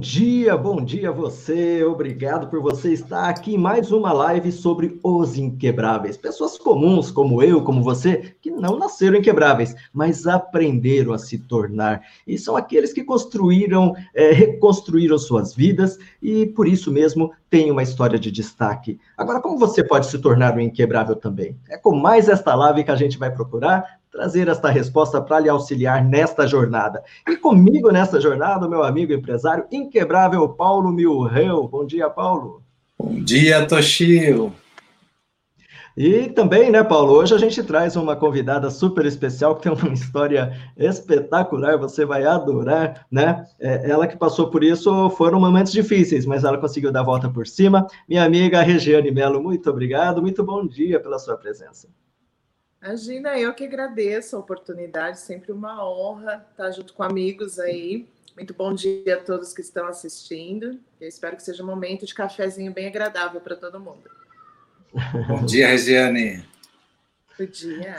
dia, bom dia você. Obrigado por você estar aqui em mais uma live sobre os inquebráveis. Pessoas comuns como eu, como você, que não nasceram inquebráveis, mas aprenderam a se tornar. E são aqueles que construíram, é, reconstruíram suas vidas e por isso mesmo têm uma história de destaque. Agora, como você pode se tornar um inquebrável também? É com mais esta live que a gente vai procurar trazer esta resposta para lhe auxiliar nesta jornada. E comigo nesta jornada, meu amigo empresário inquebrável Paulo Milreu. Bom dia, Paulo. Bom dia, Toshio. E também, né, Paulo, hoje a gente traz uma convidada super especial que tem uma história espetacular, você vai adorar, né? É, ela que passou por isso foram momentos difíceis, mas ela conseguiu dar a volta por cima. Minha amiga Regiane Melo, muito obrigado, muito bom dia pela sua presença. Imagina, eu que agradeço a oportunidade, sempre uma honra estar junto com amigos aí. Muito bom dia a todos que estão assistindo. Eu espero que seja um momento de cafezinho bem agradável para todo mundo. Bom dia, Regiane. Bom dia.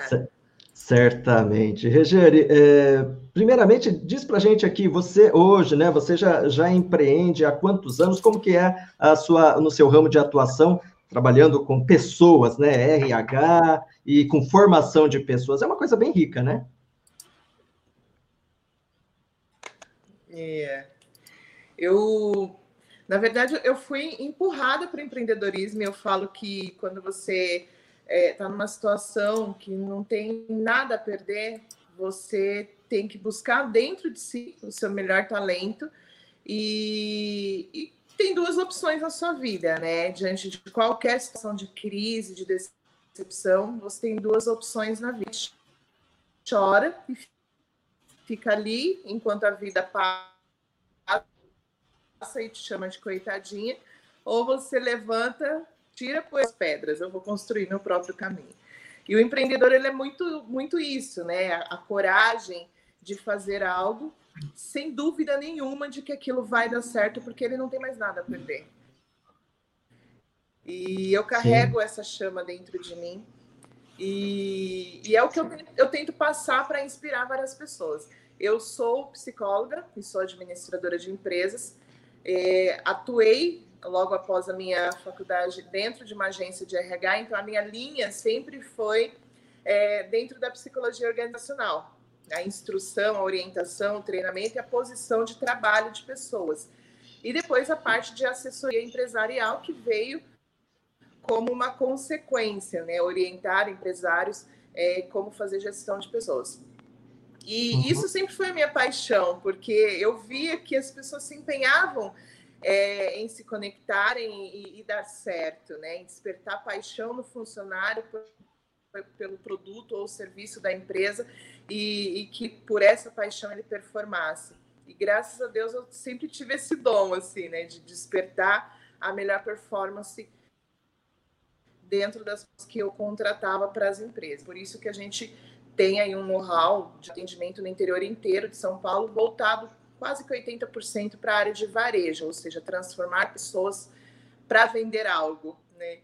Certamente. Regiane, é, primeiramente, diz para a gente aqui, você hoje, né, você já, já empreende há quantos anos? Como que é a sua, no seu ramo de atuação? trabalhando com pessoas, né? RH e com formação de pessoas. É uma coisa bem rica, né? É. Eu, na verdade, eu fui empurrada para o empreendedorismo. Eu falo que quando você está é, tá numa situação que não tem nada a perder, você tem que buscar dentro de si o seu melhor talento e, e tem duas opções na sua vida, né? Diante de qualquer situação de crise, de decepção, você tem duas opções na vida. Chora e fica ali enquanto a vida passa e te chama de coitadinha, ou você levanta, tira as pedras, eu vou construir meu próprio caminho. E o empreendedor ele é muito muito isso, né? A, a coragem de fazer algo sem dúvida nenhuma de que aquilo vai dar certo, porque ele não tem mais nada a perder. E eu carrego Sim. essa chama dentro de mim. E, e é o que eu, eu tento passar para inspirar várias pessoas. Eu sou psicóloga e sou administradora de empresas. É, atuei logo após a minha faculdade dentro de uma agência de RH, então a minha linha sempre foi é, dentro da psicologia organizacional a instrução, a orientação, o treinamento e a posição de trabalho de pessoas. E depois a parte de assessoria empresarial que veio como uma consequência, né? Orientar empresários é, como fazer gestão de pessoas. E uhum. isso sempre foi a minha paixão, porque eu via que as pessoas se empenhavam é, em se conectarem e, e, dar certo, né? Em despertar paixão no funcionário por, pelo produto ou serviço da empresa e, e, que por essa paixão ele performasse. E graças a Deus eu sempre tive esse dom, assim, né, de despertar a melhor performance dentro das que eu contratava para as empresas. Por isso que a gente tem aí um know-how de atendimento no interior inteiro de São Paulo, voltado quase que 80% para a área de varejo, ou seja, transformar pessoas para vender algo, né?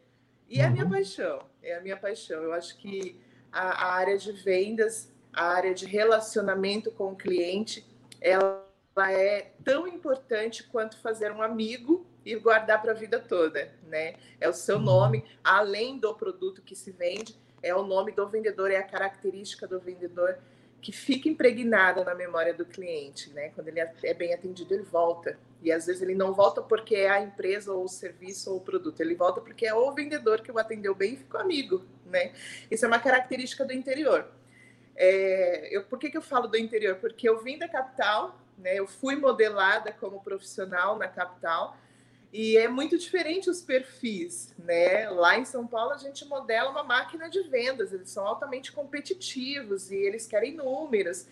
E é a minha uhum. paixão, é a minha paixão. Eu acho que a, a área de vendas a área de relacionamento com o cliente, ela é tão importante quanto fazer um amigo e guardar para a vida toda, né? É o seu nome, além do produto que se vende, é o nome do vendedor, é a característica do vendedor que fica impregnada na memória do cliente, né? Quando ele é bem atendido, ele volta. E às vezes ele não volta porque é a empresa ou o serviço ou o produto, ele volta porque é o vendedor que o atendeu bem e ficou amigo, né? Isso é uma característica do interior. É, eu, por que, que eu falo do interior? Porque eu vim da capital, né? Eu fui modelada como profissional na capital e é muito diferente os perfis, né? Lá em São Paulo a gente modela uma máquina de vendas, eles são altamente competitivos e eles querem números.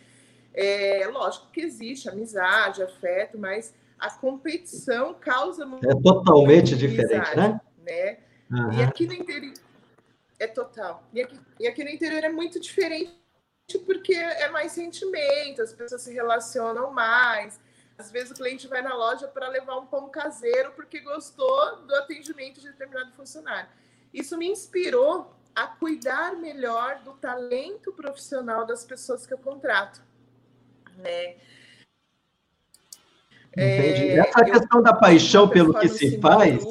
É lógico que existe amizade, afeto, mas a competição causa é totalmente diferente, né? né? Uhum. E aqui no interior é total. E aqui, e aqui no interior é muito diferente porque é mais sentimento, as pessoas se relacionam mais. Às vezes o cliente vai na loja para levar um pão caseiro porque gostou do atendimento de determinado funcionário. Isso me inspirou a cuidar melhor do talento profissional das pessoas que eu contrato. Né? Entendi. É, Essa questão da paixão pelo que se faz.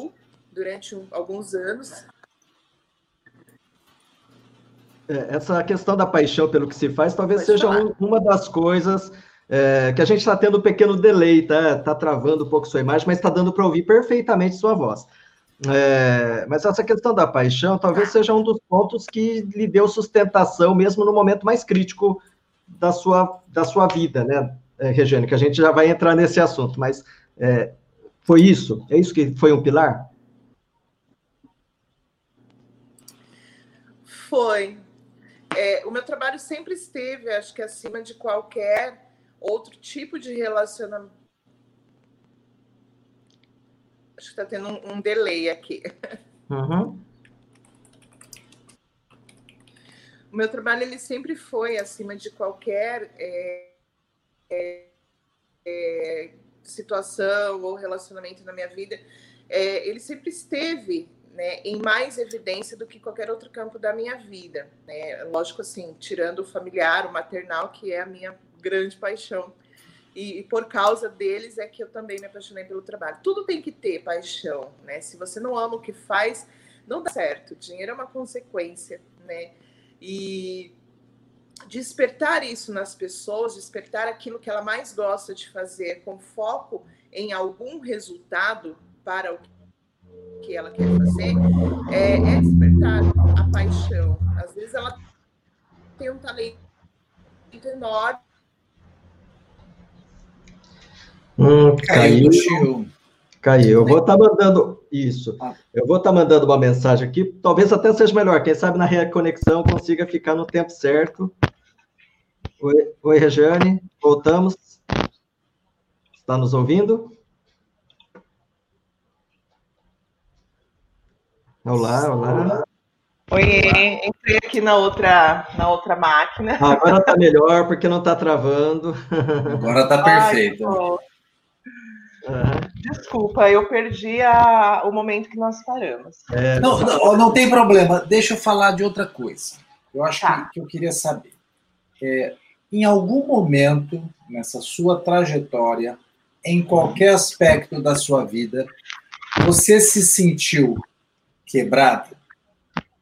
Durante um, alguns anos. É, essa questão da paixão pelo que se faz talvez Pode seja um, uma das coisas é, que a gente está tendo um pequeno delay, tá? Tá travando um pouco sua imagem, mas está dando para ouvir perfeitamente sua voz. É, mas essa questão da paixão talvez seja um dos pontos que lhe deu sustentação, mesmo no momento mais crítico da sua, da sua vida, né, é, Regiane? Que a gente já vai entrar nesse assunto, mas é, foi isso? É isso que foi um pilar? Foi. É, o meu trabalho sempre esteve, acho que acima de qualquer outro tipo de relacionamento Acho que está tendo um, um, delay aqui. Uhum. O meu trabalho ele sempre foi acima de qualquer é, é, é, situação ou relacionamento na minha vida. É, ele sempre esteve né, em mais evidência do que qualquer outro campo da minha vida. Né? Lógico, assim, tirando o familiar, o maternal, que é a minha grande paixão e, e, por causa deles é que eu também me apaixonei pelo trabalho. Tudo tem que ter paixão, né? Se você não ama o que faz, não dá certo. Dinheiro é uma consequência, né? E despertar isso nas pessoas, despertar aquilo que ela mais gosta de fazer com foco em algum resultado para o que ela quer fazer, é, é despertar a paixão. Às vezes ela tem um talento enorme Hum, caiu. Caiu. caiu. Eu vou estar tá mandando isso. Ah. Eu vou estar tá mandando uma mensagem aqui. Talvez até seja melhor. Quem sabe na reconexão consiga ficar no tempo certo. Oi, Oi Regiane. Voltamos. Está nos ouvindo? Olá, olá. Oi, entrei aqui na outra, na outra máquina. agora está melhor porque não está travando. Agora está perfeito. Ai, Desculpa, eu perdi a, o momento que nós paramos. É, não, não, não, tem problema. Deixa eu falar de outra coisa. Eu acho tá. que, que, eu queria saber. É, em algum momento nessa sua trajetória, em qualquer aspecto da sua vida, você se sentiu quebrado?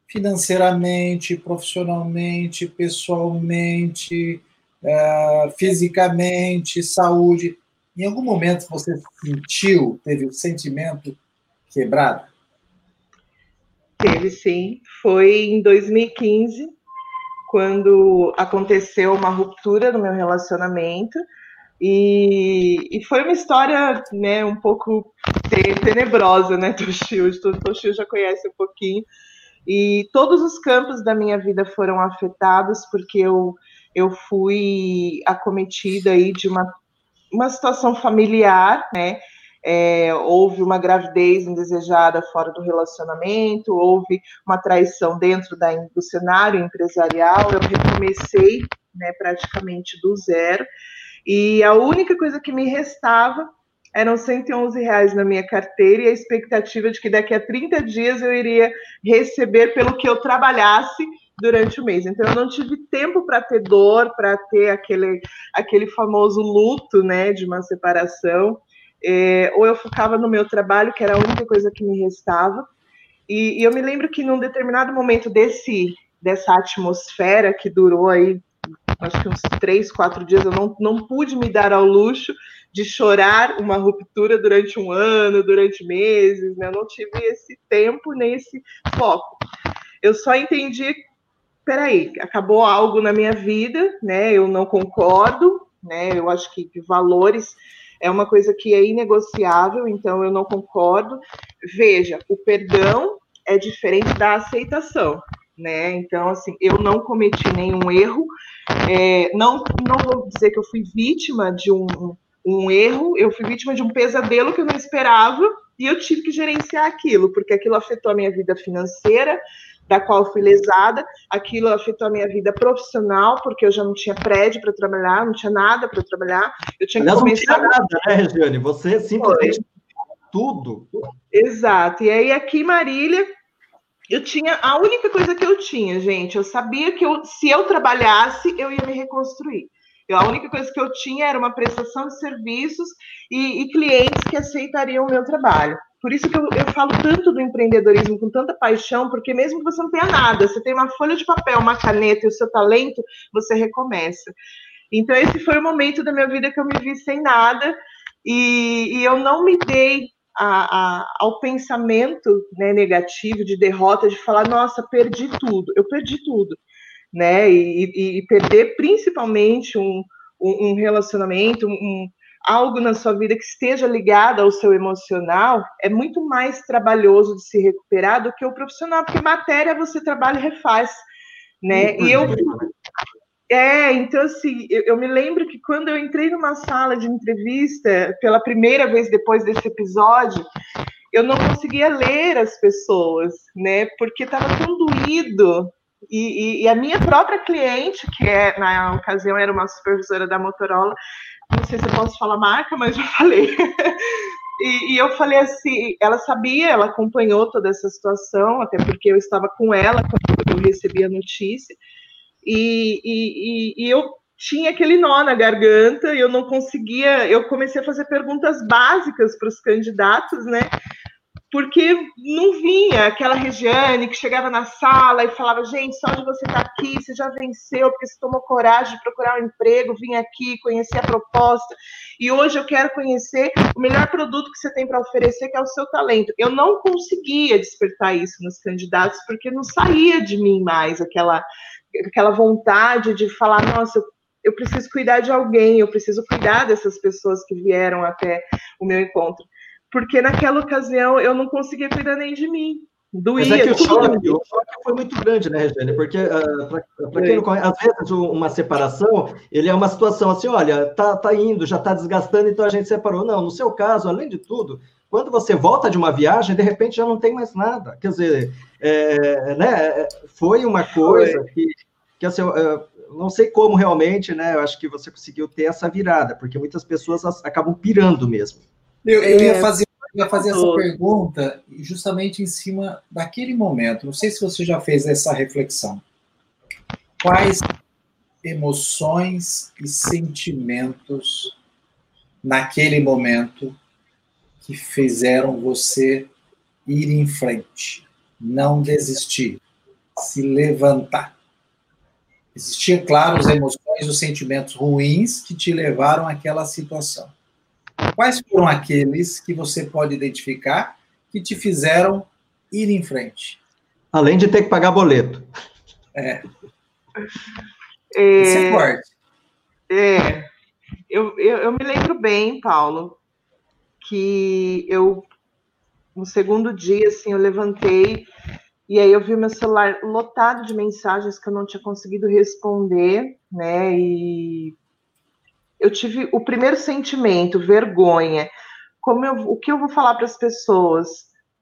Financeiramente, profissionalmente, pessoalmente, é, fisicamente, saúde em algum momento você sentiu, teve o sentimento quebrado? Teve sim. Foi em 2015, quando aconteceu uma ruptura no meu relacionamento. E, e foi uma história né, um pouco tenebrosa, né, Toshio? Toshio já conhece um pouquinho. E todos os campos da minha vida foram afetados, porque eu, eu fui acometida aí de uma uma situação familiar, né? É, houve uma gravidez indesejada fora do relacionamento, houve uma traição dentro da, do cenário empresarial. Eu recomecei né, praticamente do zero, e a única coisa que me restava eram 111 reais na minha carteira e a expectativa de que daqui a 30 dias eu iria receber pelo que eu trabalhasse durante o mês. Então eu não tive tempo para ter dor, para ter aquele, aquele famoso luto, né, de uma separação. É, ou eu focava no meu trabalho, que era a única coisa que me restava. E, e eu me lembro que num determinado momento desse dessa atmosfera que durou aí, acho que uns três, quatro dias, eu não, não pude me dar ao luxo de chorar uma ruptura durante um ano, durante meses, né? Eu não tive esse tempo nem esse foco. Eu só entendi peraí, acabou algo na minha vida, né? Eu não concordo, né? Eu acho que valores é uma coisa que é inegociável, então eu não concordo. Veja, o perdão é diferente da aceitação, né? Então, assim, eu não cometi nenhum erro, é, não, não vou dizer que eu fui vítima de um, um erro, eu fui vítima de um pesadelo que eu não esperava e eu tive que gerenciar aquilo, porque aquilo afetou a minha vida financeira, da qual fui lesada. Aquilo afetou a minha vida profissional, porque eu já não tinha prédio para trabalhar, não tinha nada para trabalhar. Eu tinha que Aliás, começar... não tinha nada, né, Regiane? Você simplesmente Foi. tudo. Exato. E aí, aqui em Marília, eu tinha a única coisa que eu tinha, gente. Eu sabia que eu, se eu trabalhasse, eu ia me reconstruir. Eu, a única coisa que eu tinha era uma prestação de serviços e, e clientes que aceitariam o meu trabalho. Por isso que eu, eu, falo tanto do empreendedorismo com tanta paixão, porque mesmo que você não tenha nada, você tem uma folha de papel, uma caneta e o seu talento, você recomeça. Então, esse foi o momento da minha vida que eu me vi sem nada e, e eu não me dei a, a, ao pensamento né, negativo de derrota, de falar, nossa, perdi tudo. Eu perdi tudo. Né? E, e, e perder principalmente um, um, um relacionamento, um, algo na sua vida que esteja ligado ao seu emocional é muito mais trabalhoso de se recuperar do que o profissional, porque matéria você trabalha e refaz, né? E eu é, então assim, eu, eu, me lembro que quando eu entrei numa sala de entrevista pela primeira vez depois desse episódio, eu não conseguia ler as pessoas, né? Porque estava tão doído. E, e, e, a minha própria cliente, que é, na ocasião era uma supervisora da Motorola, não sei se eu posso falar marca, mas já falei. e, e, eu falei assim, ela sabia, ela acompanhou toda essa situação, até porque eu estava com ela quando eu recebi a notícia, e, e, e eu tinha aquele nó na garganta eu não conseguia. Eu comecei a fazer perguntas básicas para os candidatos, né? Porque não vinha aquela Regiane que chegava na sala e falava, gente, só de você estar tá aqui, você já venceu, porque você tomou coragem de procurar um emprego, vim aqui, conhecer a proposta, e hoje eu quero conhecer o melhor produto que você tem para oferecer, que é o seu talento. Eu não conseguia despertar isso nos candidatos, porque não saía de mim mais aquela, aquela vontade de falar, nossa, eu eu preciso cuidar de alguém, eu preciso cuidar dessas pessoas que vieram até o meu encontro porque naquela ocasião eu não conseguia cuidar nem de mim. Doía. Mas é que o choque, o choque foi muito grande, né, Regiane? Porque, uh, ah, para quem não conhece, às vezes uma separação, ele é uma situação assim, olha, tá, tá indo, já tá desgastando, então a gente separou. Não, no seu caso, além de tudo, quando você volta de uma viagem, de repente já não tem mais nada. Quer dizer, é, né, foi uma coisa foi. que, que assim, eu, não sei como realmente, né, eu acho que você conseguiu ter essa virada, porque muitas pessoas acabam pirando mesmo. Eu, eu ia é. fazer, ia fazer essa pergunta justamente em cima daquele momento. Não sei se você já fez essa reflexão. Quais emoções e sentimentos naquele momento que fizeram você ir em frente, não desistir, se levantar? Existiam, claro, as emoções, os sentimentos ruins que te levaram àquela situação. Quais foram aqueles que você pode identificar que te fizeram ir em frente? Além de ter que pagar boleto. É. é... Isso é forte. É. Eu, eu, eu me lembro bem, Paulo, que eu, no segundo dia, assim, eu levantei e aí eu vi meu celular lotado de mensagens que eu não tinha conseguido responder, né? E eu tive o primeiro sentimento, vergonha. Como eu, o que eu vou falar para as pessoas,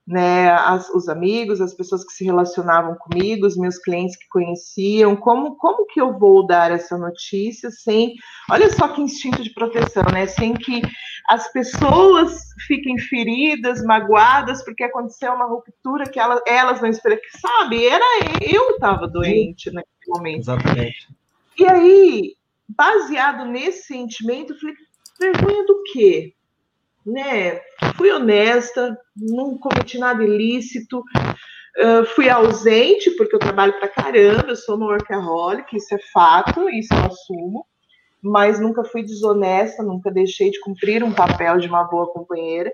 né? As, os amigos, as pessoas que se relacionavam comigo, os meus clientes que conheciam, como, como que eu vou dar essa notícia sem, olha só que instinto de proteção, né? Sem que as pessoas fiquem feridas, magoadas, porque aconteceu uma ruptura que elas, elas não esperavam, sabe? Era eu estava doente naquele momento. Exatamente. E aí baseado nesse sentimento, eu falei, vergonha do quê? Né? Fui honesta, não cometi nada ilícito, uh, fui ausente, porque eu trabalho pra caramba, eu sou uma workaholic, isso é fato, isso eu assumo, mas nunca fui desonesta, nunca deixei de cumprir um papel de uma boa companheira,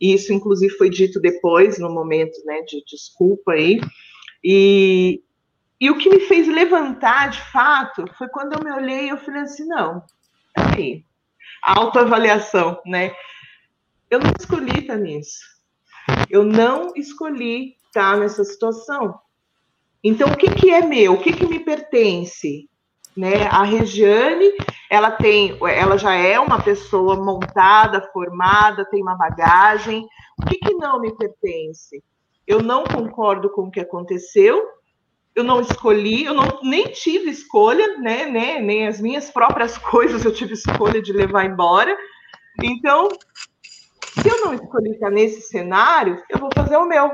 e isso, inclusive, foi dito depois, no momento né, de desculpa aí, e, e o que me fez levantar, de fato, foi quando eu me olhei e eu falei assim, não, aí, autoavaliação, né? Eu não escolhi estar nisso. Eu não escolhi estar nessa situação. Então, o que, que é meu? O que, que me pertence? Né? A Regiane, ela tem, ela já é uma pessoa montada, formada, tem uma bagagem. O que, que não me pertence? Eu não concordo com o que aconteceu, eu não escolhi, eu não, nem tive escolha, né, né, nem as minhas próprias coisas eu tive escolha de levar embora. Então, se eu não escolhi estar nesse cenário, eu vou fazer o meu.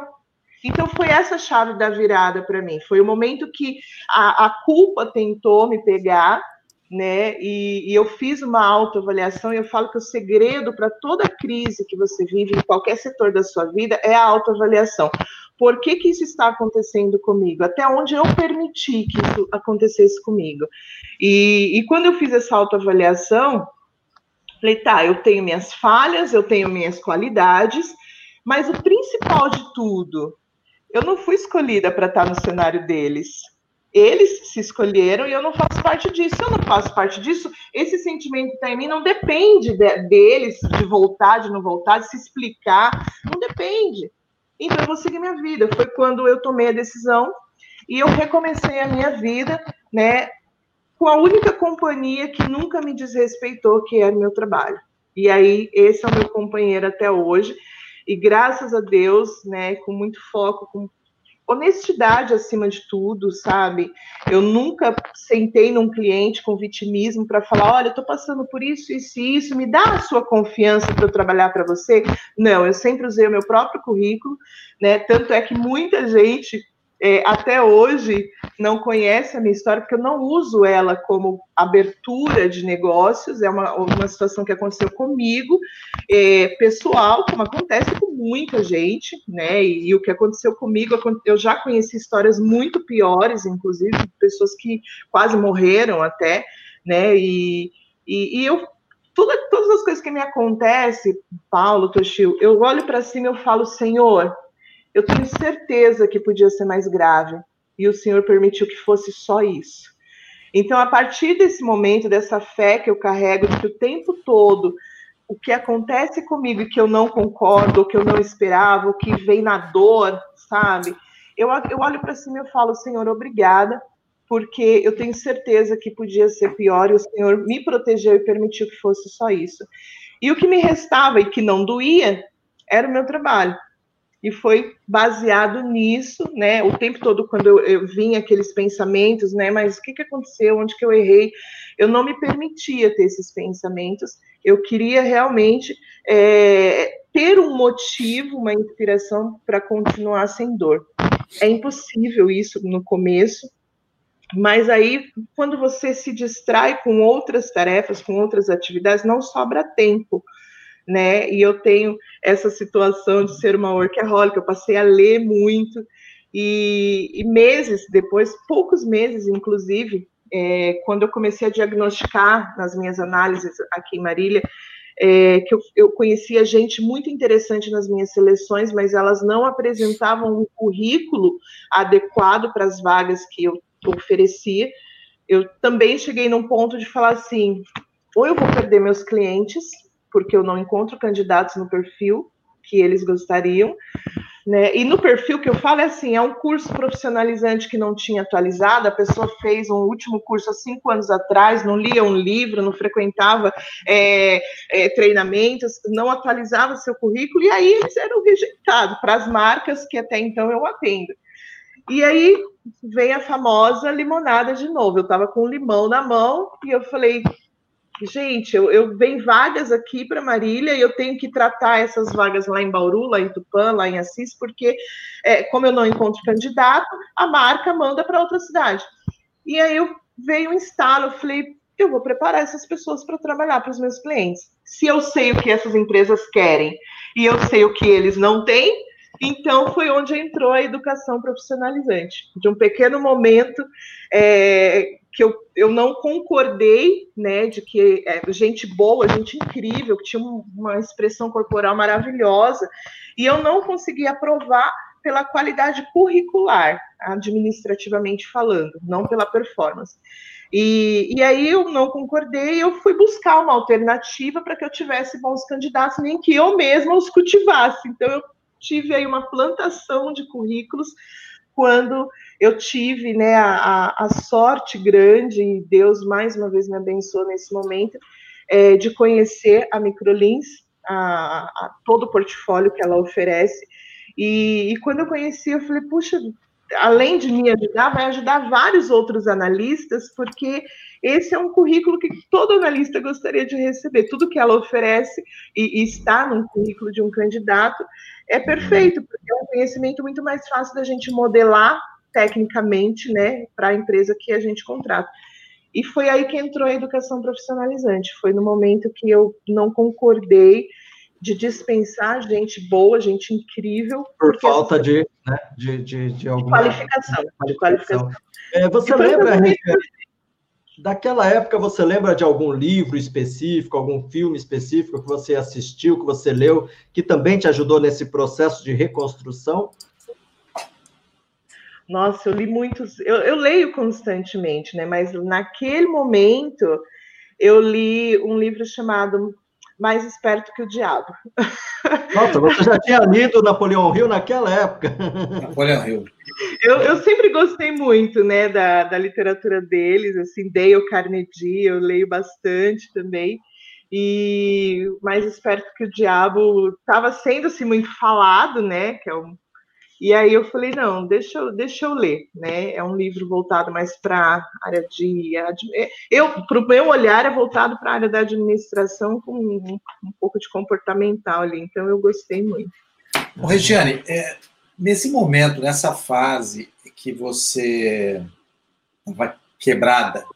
Então foi essa chave da virada para mim. Foi o momento que a, a culpa tentou me pegar, né? E, e, eu fiz uma autoavaliação e eu falo que o segredo para toda crise que você vive em qualquer setor da sua vida é a autoavaliação. Por que, que isso está acontecendo comigo? Até onde eu permiti que isso acontecesse comigo? E, e quando eu fiz essa autoavaliação, falei, tá, eu tenho minhas falhas, eu tenho minhas qualidades, mas o principal de tudo, eu não fui escolhida para estar no cenário deles eles se escolheram e eu não faço parte disso. Eu não faço parte disso, esse sentimento que está em mim não depende de, deles, de voltar, de não voltar, de se explicar, não depende. Então eu vou seguir minha vida. Foi quando eu tomei a decisão e eu recomecei a minha vida, né, com a única companhia que nunca me desrespeitou, que o meu trabalho. E aí esse é o meu companheiro até hoje. E graças a Deus, né, com muito foco, com honestidade acima de tudo, sabe? Eu nunca sentei num cliente com vitimismo para falar, olha, eu estou passando por isso, isso e isso, me dá a sua confiança para eu trabalhar para você. Não, eu sempre usei o meu próprio currículo, né? Tanto é que muita gente é, até hoje não conhece a minha história, porque eu não uso ela como abertura de negócios, é uma, uma situação que aconteceu comigo, é, pessoal, como acontece com muita gente, né? E, e, o que aconteceu comigo, eu já conheci histórias muito piores, inclusive, pessoas que quase morreram até, né? E, e, e eu todas as coisas que me acontecem, Paulo, Toshio, eu olho para cima e eu falo, Senhor, eu tenho certeza que podia ser mais grave, e o Senhor permitiu que fosse só isso. Então, a partir desse momento, dessa fé que eu carrego, de que o tempo todo o que acontece comigo e que eu não concordo, ou que eu não esperava, ou que vem na dor, sabe? Eu, eu olho para cima e falo, Senhor, obrigada, porque eu tenho certeza que podia ser pior e o Senhor me protegeu e permitiu que fosse só isso. E o que me restava e que não doía era o meu trabalho e foi baseado nisso, né? O tempo todo, quando eu, eu vinha aqueles pensamentos, né? Mas o que, que aconteceu? Onde que eu errei? Eu não me permitia ter esses pensamentos. Eu queria realmente é, ter um motivo, uma inspiração para continuar sem dor. É impossível isso no começo, mas aí, quando você se distrai com outras tarefas, com outras atividades, não sobra tempo né? E eu tenho essa situação de ser uma workaholic, eu passei a ler muito, e, e meses depois, poucos meses, inclusive, é, quando eu comecei a diagnosticar nas minhas análises aqui em Marília, é, que eu, eu conhecia gente muito interessante nas minhas seleções, mas elas não apresentavam um currículo adequado para as vagas que eu oferecia. Eu também cheguei num ponto de falar assim: ou eu vou perder meus clientes, porque eu não encontro candidatos no perfil que eles gostariam. Né? E no perfil que eu falo é assim, é um curso profissionalizante que não tinha atualizado, a pessoa fez um último curso há cinco anos atrás, não lia um livro, não frequentava é, é, treinamentos, não atualizava seu currículo, e aí eles eram rejeitados para as marcas que até então eu atendo. E aí vem a famosa limonada de novo. Eu estava com um limão na mão e eu falei, gente, eu, eu venho vagas aqui para Marília e eu tenho que tratar essas vagas lá em Bauru, lá em Tupã, lá em Assis, porque é, como eu não encontro candidato, a marca manda para outra cidade. E aí eu veio um instalo, eu falei, eu vou preparar essas pessoas para trabalhar para os meus clientes. Se eu sei o que essas empresas querem e eu sei o que eles não têm, então foi onde entrou a educação profissionalizante. De um pequeno momento é, que eu, eu não concordei, né, de que é, gente boa, gente incrível, que tinha uma expressão corporal maravilhosa, e eu não consegui aprovar pela qualidade curricular, administrativamente falando, não pela performance. E, e aí eu não concordei, eu fui buscar uma alternativa para que eu tivesse bons candidatos, nem que eu mesma os cultivasse. Então eu tive aí uma plantação de currículos quando eu tive né, a, a sorte grande, e Deus mais uma vez me abençoou nesse momento, é, de conhecer a Microlins, a, a, todo o portfólio que ela oferece. E, e, quando eu conheci, eu falei, puxa, além de me ajudar, vai ajudar vários outros analistas, porque esse é um currículo que todo analista gostaria de receber. Tudo que ela oferece e, e está no currículo de um candidato é perfeito, porque é um conhecimento muito mais fácil da gente modelar tecnicamente, né, para a empresa que a gente contrata. E foi aí que entrou a educação profissionalizante. Foi no momento que eu não concordei de dispensar gente boa, gente incrível. Por falta de, né, de, de, de alguma qualificação. De qualificação. É, você Depois lembra, daquela época, você lembra de algum livro específico, algum filme específico que você assistiu, que você leu, que também te ajudou nesse processo de reconstrução? Nossa, eu li muitos, eu, eu leio constantemente, né? Mas naquele momento eu li um livro chamado mais esperto que o diabo. Nossa, você já tinha lido Napoleão Hill naquela época. Napoleão Hill. Eu, eu sempre gostei muito, né, da, da literatura deles, assim, Dale Carnegie, eu leio bastante também. E mais esperto que o diabo estava sendo assim muito falado, né, que é um e aí eu falei, não, deixa eu, deixa eu ler, né? É um livro voltado mais para a área de. Eu, para o meu olhar, é voltado para a área da administração com um, um, pouco de comportamental ali, então eu gostei muito. Bom, Regiane, é, nesse momento, nessa fase que você vai quebrada,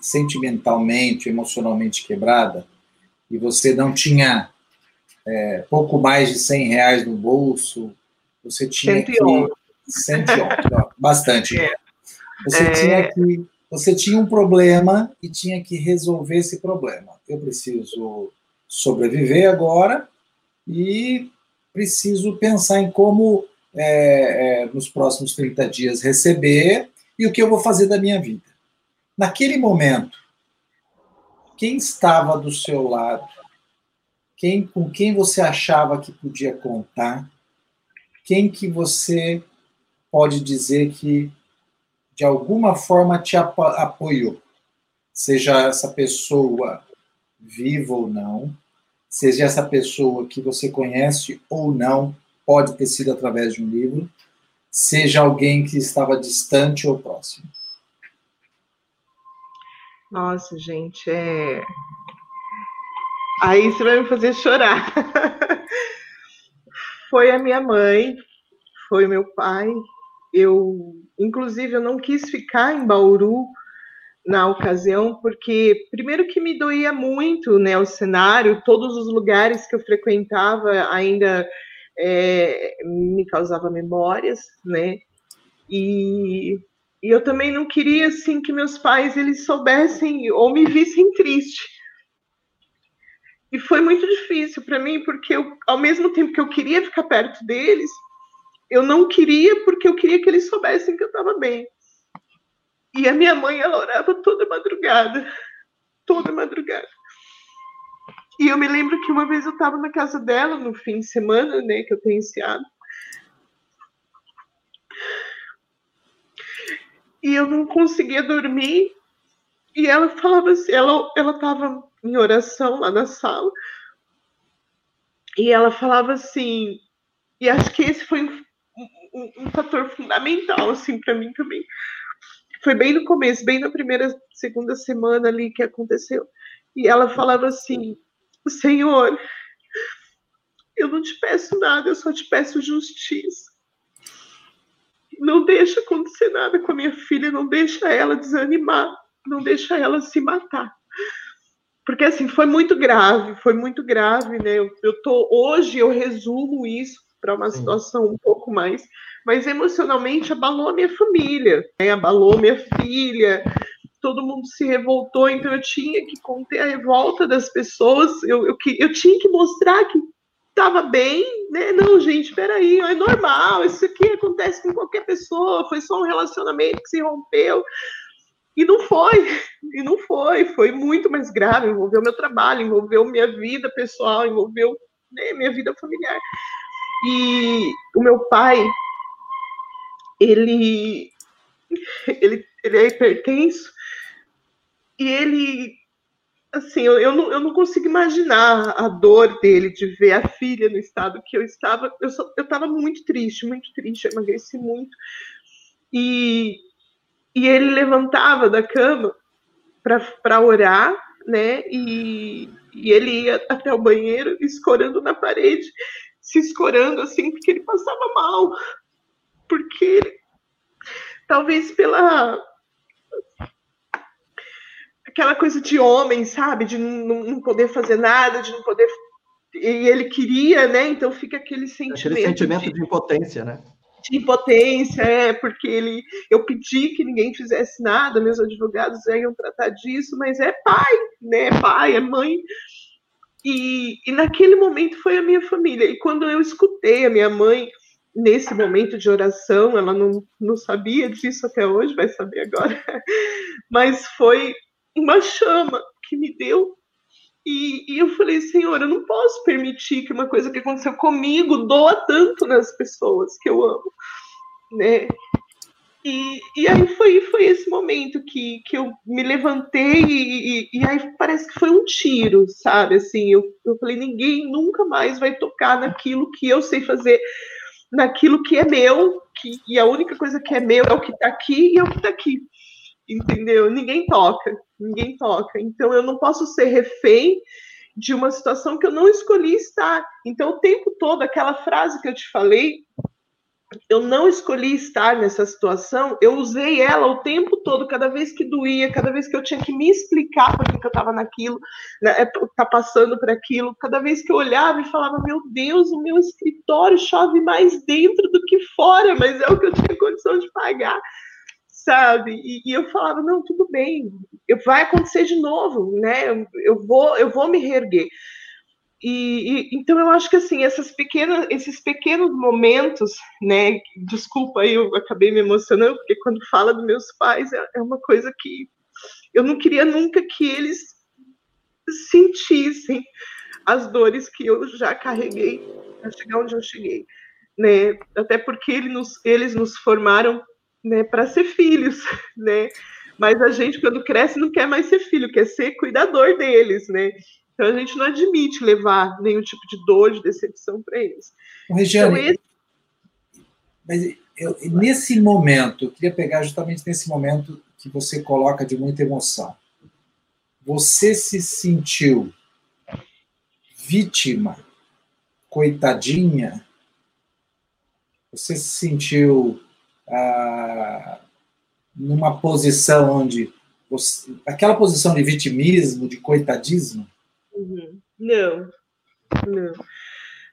sentimentalmente, emocionalmente quebrada, e você não tinha é, pouco mais de 100 reais no bolso, você tinha 111. que. 111, bastante. É. Você é... tinha que. Você tinha um problema e tinha que resolver esse problema. Eu preciso sobreviver agora e preciso pensar em como, é, é, nos próximos 30 dias, receber e o que eu vou fazer da minha vida. Naquele momento, quem estava do seu lado, quem, com quem você achava que podia contar, quem que você pode dizer que de alguma forma te apo apoiou? Seja essa pessoa viva ou não, seja essa pessoa que você conhece ou não, pode ter sido através de um livro, seja alguém que estava distante ou próximo. Nossa, gente, é. Aí você vai me fazer chorar. foi a minha mãe, foi o meu pai. Eu, inclusive, eu não quis ficar em Bauru na ocasião, porque primeiro que me doía muito, né, o cenário, todos os lugares que eu frequentava ainda é, me causava memórias, né, e, e eu também não queria assim que meus pais eles soubessem ou me vissem triste. E foi muito difícil para mim, porque eu, ao mesmo tempo que eu queria ficar perto deles, eu não queria porque eu queria que eles soubessem que eu estava bem. E a minha mãe, ela orava toda madrugada. Toda madrugada. E eu me lembro que uma vez eu estava na casa dela, no fim de semana, né, que eu tenho ensiado. E eu não conseguia dormir. E ela falava assim, ela ela estava em oração lá na sala. E ela falava assim, e acho que esse foi um, um, um fator fundamental assim para mim também. Foi bem no começo, bem na primeira, segunda semana ali que aconteceu. E ela falava assim: Senhor, eu não te peço nada, eu só te peço justiça. Não deixa acontecer nada com a minha filha, não deixa ela desanimar, não deixa ela se matar porque assim foi muito grave, foi muito grave, né? Eu, eu tô hoje eu resumo isso para uma situação um pouco mais, mas emocionalmente abalou a minha família, né? abalou minha filha, todo mundo se revoltou, então eu tinha que conter a revolta das pessoas, eu, eu, eu tinha que mostrar que estava bem, né? Não, gente, peraí, é normal, isso aqui acontece com qualquer pessoa, foi só um relacionamento que se rompeu. E não foi, e não foi, foi muito mais grave, envolveu meu trabalho, envolveu minha vida pessoal, envolveu né, minha vida familiar. E o meu pai, ele, ele, ele é hipertenso, e ele assim, eu, eu, não, eu não consigo imaginar a dor dele de ver a filha no estado que eu estava. Eu estava muito triste, muito triste, emagreci muito. E, e ele levantava da cama para orar, né? E, e ele ia até o banheiro escorando na parede, se escorando assim, porque ele passava mal. Porque ele, talvez pela aquela coisa de homem, sabe? De não, não, poder fazer nada, de não poder. E ele queria, né? Então fica aquele sentimento. Aquele sentimento de, de impotência, né? De impotência, é, porque ele. Eu pedi que ninguém fizesse nada, meus advogados iam tratar disso, mas é pai, né? É pai, é mãe. E, e naquele momento foi a minha família. E quando eu escutei a minha mãe nesse momento de oração, ela não, não sabia disso até hoje, vai saber agora, mas foi uma chama que me deu. E, e, eu falei, Senhor, eu não posso permitir que uma coisa que aconteceu comigo doa tanto nas pessoas que eu amo, né? E, e aí foi, foi esse momento que, que eu me levantei e, e, e aí parece que foi um tiro, sabe? Assim, eu, eu falei, ninguém nunca mais vai tocar naquilo que eu sei fazer, naquilo que é meu, que, e a única coisa que é meu é o que está aqui e é o que está aqui entendeu? Ninguém toca, ninguém toca. Então eu não posso ser refém de uma situação que eu não escolhi estar. Então o tempo todo aquela frase que eu te falei, eu não escolhi estar nessa situação, eu usei ela o tempo todo, cada vez que doía, cada vez que eu tinha que me explicar por que eu estava naquilo, né, é, tá passando por aquilo, cada vez que eu olhava e falava, meu Deus, o meu escritório chove mais dentro do que fora, mas é o que eu tinha condição de pagar sabe? E, e, eu falava, não, tudo bem, vai acontecer de novo, né? Eu, eu vou, eu vou me reerguer. E, e, então eu acho que assim essas pequenas, esses pequenos momentos, né? Desculpa eu acabei me emocionando porque quando fala dos meus pais é, é uma coisa que eu não queria nunca que eles sentissem as dores que eu já carreguei para chegar onde eu cheguei, né? Até porque eles nos, eles nos formaram né, para ser filhos, né? Mas a gente, quando cresce, não quer mais ser filho, quer ser cuidador deles, né? Então a gente não admite levar nenhum tipo de dor, de decepção para eles. Regiane, então, esse... mas eu, nesse momento, eu queria pegar justamente nesse momento que você coloca de muita emoção. Você se sentiu vítima, coitadinha? Você se sentiu ah, numa posição onde você, aquela posição de vitimismo, de coitadismo? Uhum. Não, não,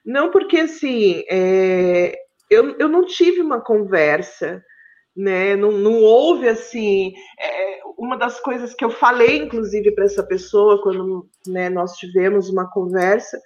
não porque assim é, eu, eu não tive uma conversa, né? Não, não houve assim é, uma das coisas que eu falei, inclusive para essa pessoa quando né, nós tivemos uma conversa,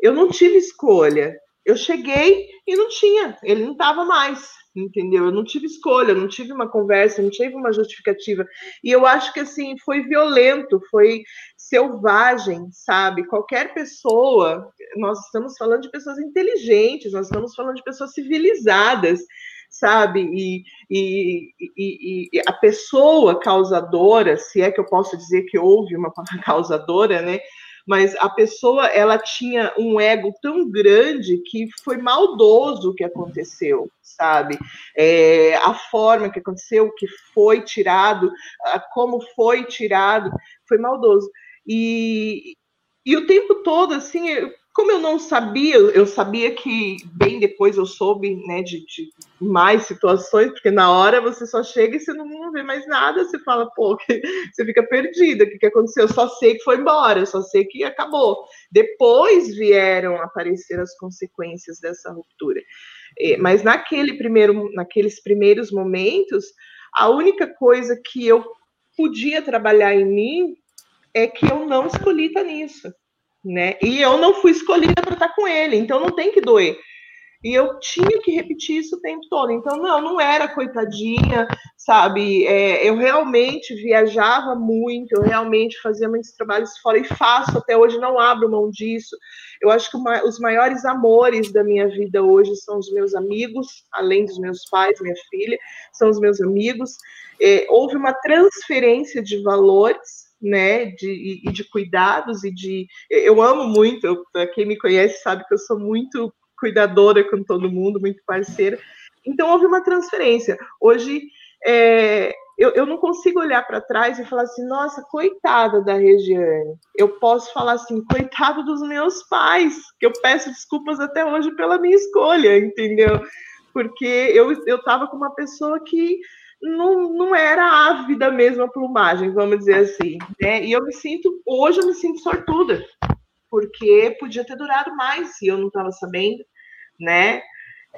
eu não tive escolha. Eu cheguei e não tinha, ele não estava mais entendeu? Eu não tive escolha, não tive uma conversa, não tive uma justificativa. E eu acho que assim foi violento, foi selvagem, sabe? Qualquer pessoa, nós estamos falando de pessoas inteligentes, nós estamos falando de pessoas civilizadas, sabe? E, e, e, e a pessoa causadora, se é que eu posso dizer que houve uma causadora, né? Mas a pessoa ela tinha um ego tão grande que foi maldoso o que aconteceu, sabe? É, a forma que aconteceu, o que foi tirado, como foi tirado, foi maldoso. E, e o tempo todo, assim, como eu não sabia, eu sabia que bem depois eu soube né, de, de, mais situações, porque na hora você só chega e você não, vê mais nada, você fala, pô, você fica perdida, o que, que aconteceu? Eu só sei que foi embora, eu só sei que acabou. Depois vieram aparecer as consequências dessa ruptura. Mas naquele primeiro, naqueles primeiros momentos, a única coisa que eu podia trabalhar em mim é que eu não escolhi estar nisso né? E eu não fui escolhida para estar com ele, então não tem que doer. E eu tinha que repetir isso o tempo todo. Então, não, não era coitadinha, sabe? É, eu realmente viajava muito, eu realmente fazia muitos trabalhos fora e faço até hoje, não abro mão disso. Eu acho que os maiores amores da minha vida hoje são os meus amigos, além dos meus pais, minha filha, são os meus amigos. É, houve uma transferência de valores né, de, e de cuidados e de... Eu amo muito, eu, quem me conhece sabe que eu sou muito cuidadora com todo mundo, muito parceira, então houve uma transferência. Hoje, é, eu, eu não consigo olhar para trás e falar assim, nossa, coitada da Regiane. Eu posso falar assim, coitado dos meus pais, que eu peço desculpas até hoje pela minha escolha, entendeu? Porque eu estava com uma pessoa que não, não era ávida mesmo a plumagem, vamos dizer assim. Né? E eu me sinto, hoje eu me sinto sortuda, porque podia ter durado mais se eu não estava sabendo, né?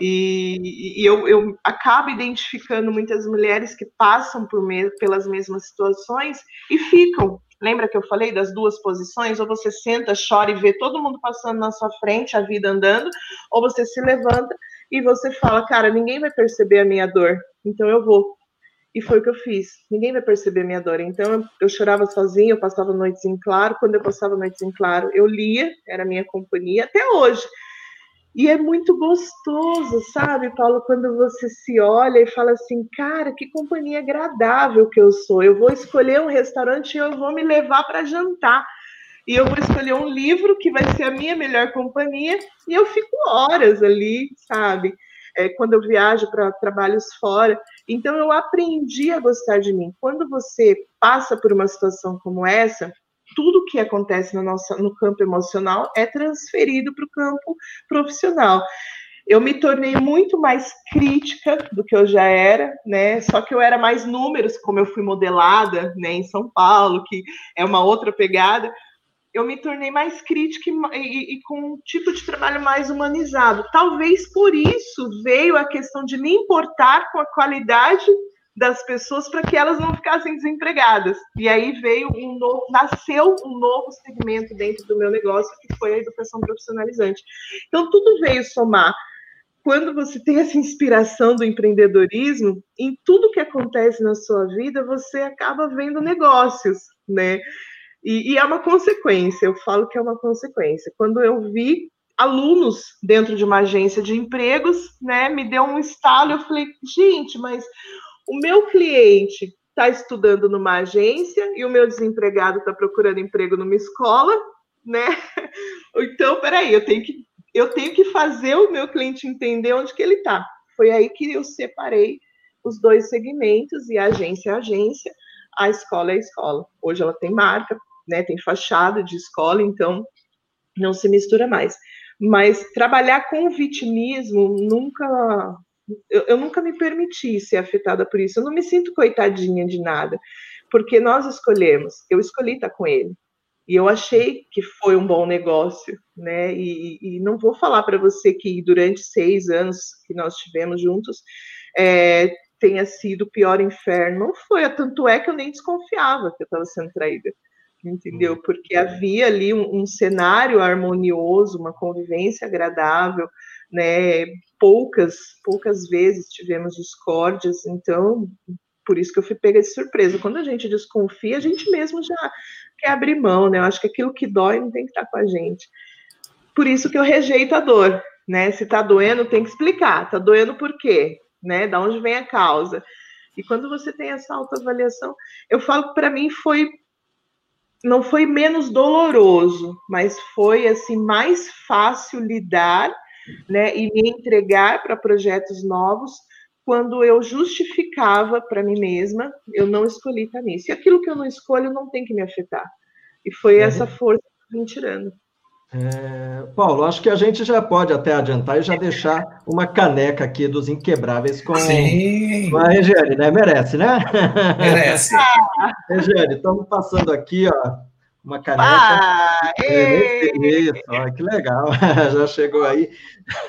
E, e eu, eu, acabo identificando muitas mulheres que passam por me, pelas mesmas situações e ficam. Lembra que eu falei das duas posições? Ou você senta, chora e vê todo mundo passando na sua frente, a vida andando, ou você se levanta e você fala, cara, ninguém vai perceber a minha dor, então eu vou. E foi o que eu fiz. Ninguém vai perceber minha dor. Então eu, chorava sozinha, eu passava noites em claro. Quando eu passava noites em claro, eu lia, era minha companhia, até hoje. E é muito gostoso, sabe, Paulo, quando você se olha e fala assim, cara, que companhia agradável que eu sou. Eu vou escolher um restaurante e eu vou me levar para jantar. E eu vou escolher um livro que vai ser a minha melhor companhia e eu fico horas ali, sabe? É, quando eu viajo para trabalhos fora. Então eu aprendi a gostar de mim. Quando você passa por uma situação como essa, tudo que acontece no, nosso, no campo emocional é transferido para o campo profissional. Eu me tornei muito mais crítica do que eu já era, né? Só que eu era mais números, como eu fui modelada, né, em São Paulo, que é uma outra pegada. Eu me tornei mais crítica e, e, e com um tipo de trabalho mais humanizado. Talvez por isso veio a questão de me importar com a qualidade das pessoas para que elas não ficassem desempregadas. E aí veio um novo, nasceu um novo segmento dentro do meu negócio, que foi a educação profissionalizante. Então, tudo veio somar. Quando você tem essa inspiração do empreendedorismo, em tudo que acontece na sua vida, você acaba vendo negócios, né? E, e é uma consequência, eu falo que é uma consequência. Quando eu vi alunos dentro de uma agência de empregos, né, me deu um estalo, eu falei, gente, mas o meu cliente está estudando numa agência e o meu desempregado está procurando emprego numa escola, né? Então, peraí, eu tenho que eu tenho que fazer o meu cliente entender onde que ele está. Foi aí que eu separei os dois segmentos e a agência é a agência, a escola é a escola. Hoje ela tem marca, né? Tem fachada de escola, então não se mistura mais. Mas trabalhar com vitimismo nunca eu, eu nunca me permiti ser afetada por isso. Eu não me sinto coitadinha de nada, porque nós escolhemos. Eu escolhi estar com ele. E eu achei que foi um bom negócio, né? E, e não vou falar para você que durante seis anos que nós tivemos juntos é, tenha sido o pior inferno. Não foi, tanto é que eu nem desconfiava que eu estava sendo traída, entendeu? Uhum. Porque havia ali um, um cenário harmonioso, uma convivência agradável, né? Poucas, poucas vezes tivemos discórdias, então por isso que eu fui pega de surpresa. Quando a gente desconfia, a gente mesmo já quer abrir mão, né? Eu acho que aquilo que dói não tem que estar com a gente. Por isso que eu rejeito a dor, né? Se tá doendo, tem que explicar. Tá doendo por quê? Né? Da onde vem a causa? E quando você tem essa autoavaliação, eu falo que para mim foi não foi menos doloroso, mas foi assim mais fácil lidar né, e me entregar para projetos novos quando eu justificava para mim mesma, eu não escolhi estar nisso. E aquilo que eu não escolho não tem que me afetar. E foi é. essa força que vem tirando. É, Paulo, acho que a gente já pode até adiantar e já deixar uma caneca aqui dos Inquebráveis com, com a Regiane, né? Merece, né? Merece. Regiane, estamos passando aqui, ó, uma caneca. Ah, é, isso, ó, que legal, já chegou aí.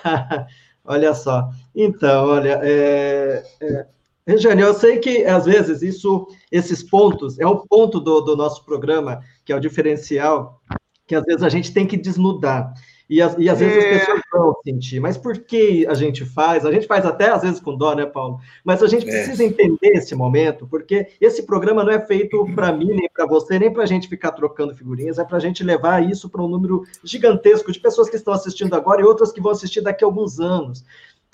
olha só. Então, olha, é, é, Regiane, eu sei que às vezes isso, esses pontos, é o ponto do, do nosso programa, que é o diferencial, que às vezes a gente tem que desnudar. E, as, e às vezes é. as pessoas vão sentir, mas por que a gente faz? A gente faz até às vezes com dó, né, Paulo? Mas a gente é. precisa entender esse momento, porque esse programa não é feito para mim, nem para você, nem para a gente ficar trocando figurinhas, é para a gente levar isso para um número gigantesco de pessoas que estão assistindo agora e outras que vão assistir daqui a alguns anos.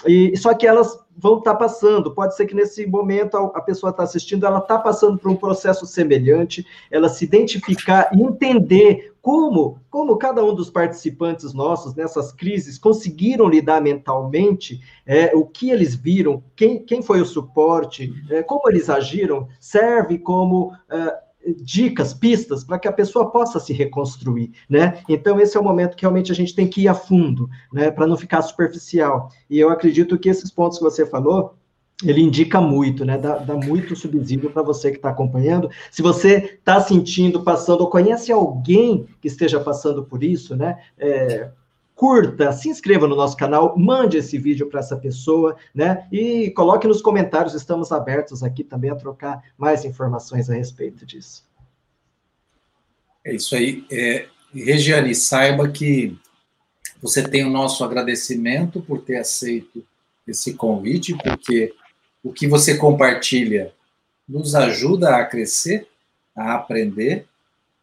E, só que elas vão estar tá passando. Pode ser que nesse momento a, a pessoa está assistindo, ela está passando por um processo semelhante, ela se identificar e entender como, como cada um dos participantes nossos nessas crises conseguiram lidar mentalmente, é, o que eles viram, quem, quem foi o suporte, é, como eles agiram, serve como é, dicas, pistas para que a pessoa possa se reconstruir, né? Então esse é o momento que realmente a gente tem que ir a fundo, né, para não ficar superficial. E eu acredito que esses pontos que você falou, ele indica muito, né? Dá, dá muito subsídio para você que está acompanhando. Se você está sentindo, passando, ou conhece alguém que esteja passando por isso, né? É, curta, se inscreva no nosso canal, mande esse vídeo para essa pessoa, né? E coloque nos comentários, estamos abertos aqui também a trocar mais informações a respeito disso. É isso aí. É, Regiane, saiba que você tem o nosso agradecimento por ter aceito esse convite, porque o que você compartilha nos ajuda a crescer, a aprender,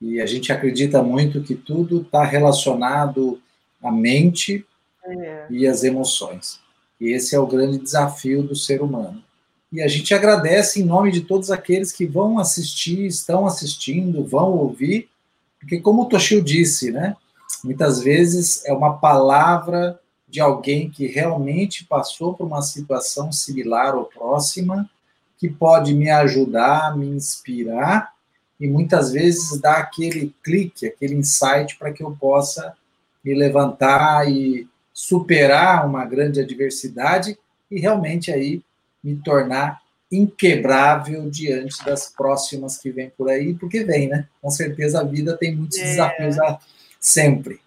e a gente acredita muito que tudo está relacionado a mente é. e as emoções. E esse é o grande desafio do ser humano. E a gente agradece em nome de todos aqueles que vão assistir, estão assistindo, vão ouvir, porque como o Toshio disse, né? Muitas vezes é uma palavra de alguém que realmente passou por uma situação similar ou próxima, que pode me ajudar, me inspirar e muitas vezes dar aquele clique, aquele insight para que eu possa me levantar e superar uma grande adversidade e realmente aí me tornar inquebrável diante das próximas que vêm por aí, porque vem, né? Com certeza a vida tem muitos é. desafios a, sempre.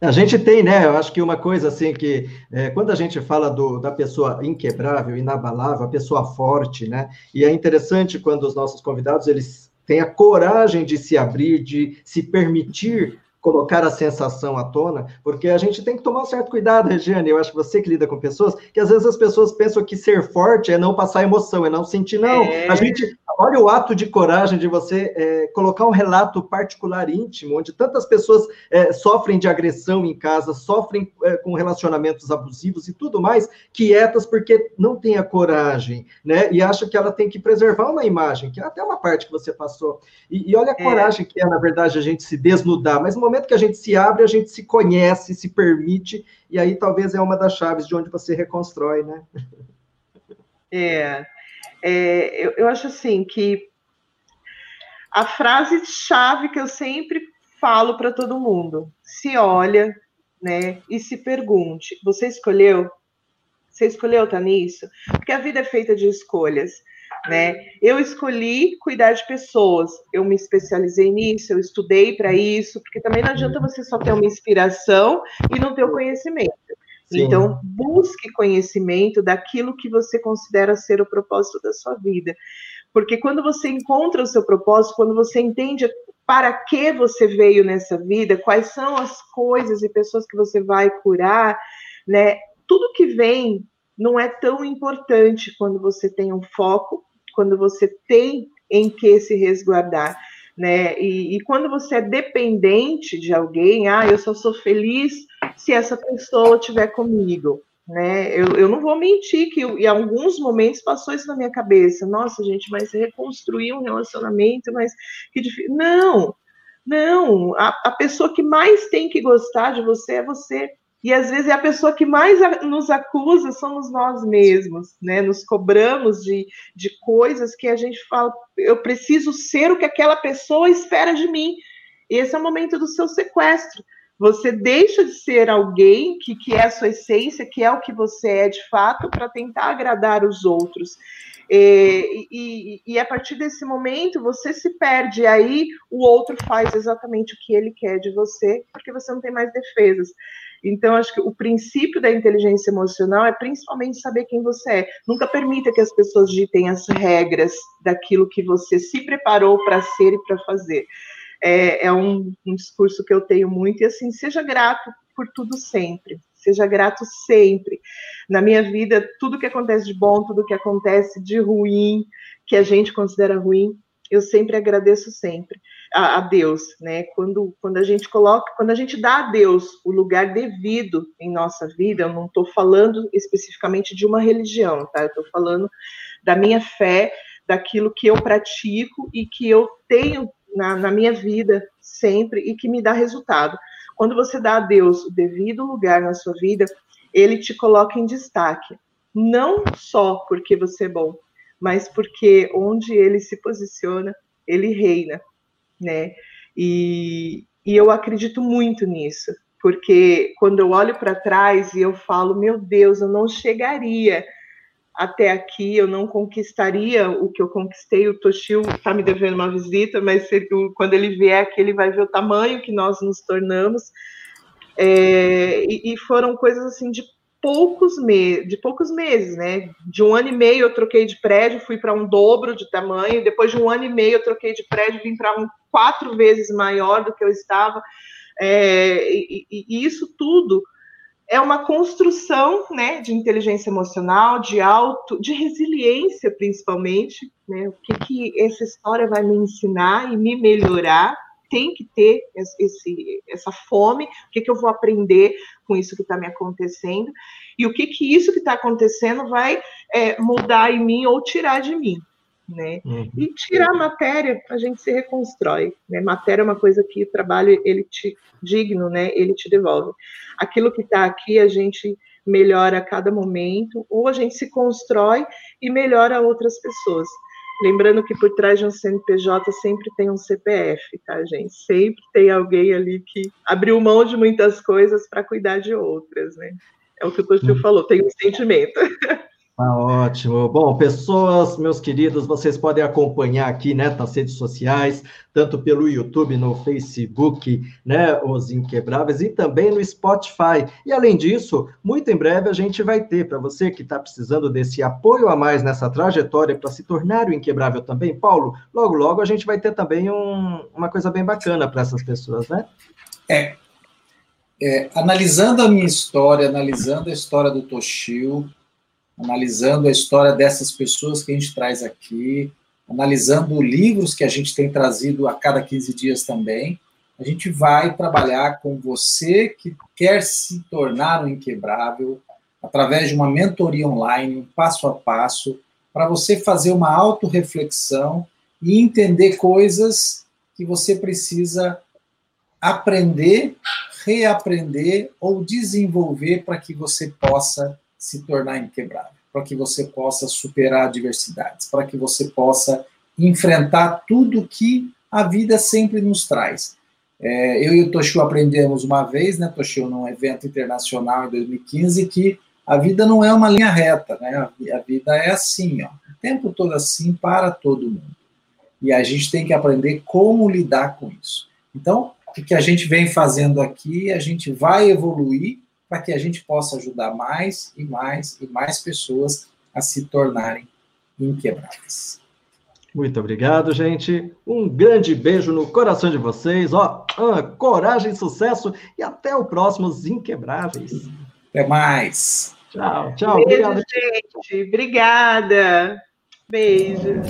A gente tem, né? Eu acho que uma coisa assim que é, quando a gente fala do, da pessoa inquebrável, inabalável, a pessoa forte, né? E é interessante quando os nossos convidados eles têm a coragem de se abrir, de se permitir colocar a sensação à tona, porque a gente tem que tomar um certo cuidado, Regiane, eu acho que você que lida com pessoas, que às vezes as pessoas pensam que ser forte é não passar emoção, é não sentir, não. É. A gente, olha o ato de coragem de você é, colocar um relato particular íntimo, onde tantas pessoas é, sofrem de agressão em casa, sofrem é, com relacionamentos abusivos e tudo mais, quietas porque não tem a coragem, né, e acha que ela tem que preservar uma imagem, que é até uma parte que você passou. E, e olha a é. coragem que é, na verdade, a gente se desnudar, mas no momento que a gente se abre, a gente se conhece, se permite, e aí talvez é uma das chaves de onde você reconstrói, né? É, é eu, eu acho assim que a frase chave que eu sempre falo para todo mundo: se olha, né, e se pergunte, você escolheu? Você escolheu estar tá nisso? Porque a vida é feita de escolhas né? Eu escolhi cuidar de pessoas, eu me especializei nisso, eu estudei para isso, porque também não adianta você só ter uma inspiração e não ter o conhecimento. Sim. Então, busque conhecimento daquilo que você considera ser o propósito da sua vida. Porque quando você encontra o seu propósito, quando você entende para que você veio nessa vida, quais são as coisas e pessoas que você vai curar, né? Tudo que vem não é tão importante quando você tem um foco quando você tem em que se resguardar. Né? E, e, quando você é dependente de alguém, ah, eu só sou feliz se essa pessoa estiver comigo. Né? Eu, eu não vou mentir que em alguns momentos passou isso na minha cabeça. Nossa, gente, mas reconstruir um relacionamento, mas que difícil. Não, não. A, a pessoa que mais tem que gostar de você é você. E às vezes é a pessoa que mais nos acusa somos nós mesmos, né? Nos cobramos de, de coisas que a gente fala, eu preciso ser o que aquela pessoa espera de mim. Esse é o momento do seu sequestro. Você deixa de ser alguém que, que é a sua essência, que é o que você é de fato, para tentar agradar os outros. E, e, e, a partir desse momento você se perde, aí o outro faz exatamente o que ele quer de você, porque você não tem mais defesas. Então, acho que o princípio da inteligência emocional é principalmente saber quem você é. Nunca permita que as pessoas ditem as regras daquilo que você se preparou para ser e para fazer. É, é um, um discurso que eu tenho muito, e assim, seja grato por tudo sempre. Seja grato sempre. Na minha vida, tudo que acontece de bom, tudo que acontece de ruim, que a gente considera ruim, eu sempre agradeço sempre. a, a, Deus, né? Quando, quando a gente coloca, quando a gente dá a Deus o lugar devido em nossa vida, eu não estou falando especificamente de uma religião, tá? Eu estou falando da minha fé, daquilo que eu pratico e que eu tenho na, na minha vida sempre e que me dá resultado. Quando você dá a Deus o devido lugar na sua vida, ele te coloca em destaque. Não só porque você é bom, mas porque onde ele se posiciona, ele reina, né? E, e eu acredito muito nisso, porque quando eu olho para trás e eu falo, meu Deus, eu não chegaria até aqui, eu não conquistaria o que eu conquistei. O Toshio está me devendo uma visita, mas quando ele vier aqui, ele vai ver o tamanho que nós nos tornamos. É, e, e, foram coisas assim de poucos meses, de poucos meses, né? De um ano e meio eu troquei de prédio, fui para um dobro de tamanho. Depois de um ano e meio eu troquei de prédio, vim para um quatro vezes maior do que eu estava. É, e, e, isso tudo é uma construção, né, de inteligência emocional, de auto, de resiliência, principalmente. Né? O que que essa história vai me ensinar e me melhorar? Tem que ter esse, essa fome. O que que eu vou aprender com isso que está me acontecendo? E o que que isso que está acontecendo vai é, mudar em mim ou tirar de mim? Né? Uhum. E tirar a matéria, a gente se reconstrói, né? Matéria é uma coisa que o trabalho ele te digno, né? Ele te devolve. Aquilo que está aqui a gente melhora a cada momento, ou a gente se constrói e melhora outras pessoas. Lembrando que por trás de um CNPJ sempre tem um CPF, tá, gente? Sempre tem alguém ali que abriu mão de muitas coisas para cuidar de outras, né? É o que o Toshio uhum. falou, tem um sentimento. Tá ótimo. Bom, pessoas, meus queridos, vocês podem acompanhar aqui, né, nas redes sociais, tanto pelo YouTube, no Facebook, né, os Inquebráveis, e também no Spotify. E além disso, muito em breve a gente vai ter, para você que está precisando desse apoio a mais nessa trajetória para se tornar o Inquebrável também, Paulo, logo, logo a gente vai ter também um, uma coisa bem bacana para essas pessoas, né? É, é, analisando a minha história, analisando a história do Toshio, analisando a história dessas pessoas que a gente traz aqui, analisando livros que a gente tem trazido a cada 15 dias também. A gente vai trabalhar com você que quer se tornar um inquebrável através de uma mentoria online, um passo a passo, para você fazer uma autorreflexão e entender coisas que você precisa aprender, reaprender ou desenvolver para que você possa se tornar inquebrável, para que você possa superar adversidades, para que você possa enfrentar tudo que a vida sempre nos traz. É, eu e o Toshio aprendemos uma vez, né, Toshio, num evento internacional em 2015, que a vida não é uma linha reta, né? A vida é assim, ó, o tempo todo assim para todo mundo. E a gente tem que aprender como lidar com isso. Então, o que a gente vem fazendo aqui, a gente vai evoluir para que a gente possa ajudar mais e mais e mais pessoas a se tornarem inquebráveis. Muito obrigado, gente. Um grande beijo no coração de vocês. Ó, ah, coragem, sucesso e até o próximo Inquebráveis. Até mais. Tchau, tchau. Beijo, obrigado. gente. Obrigada. Beijo.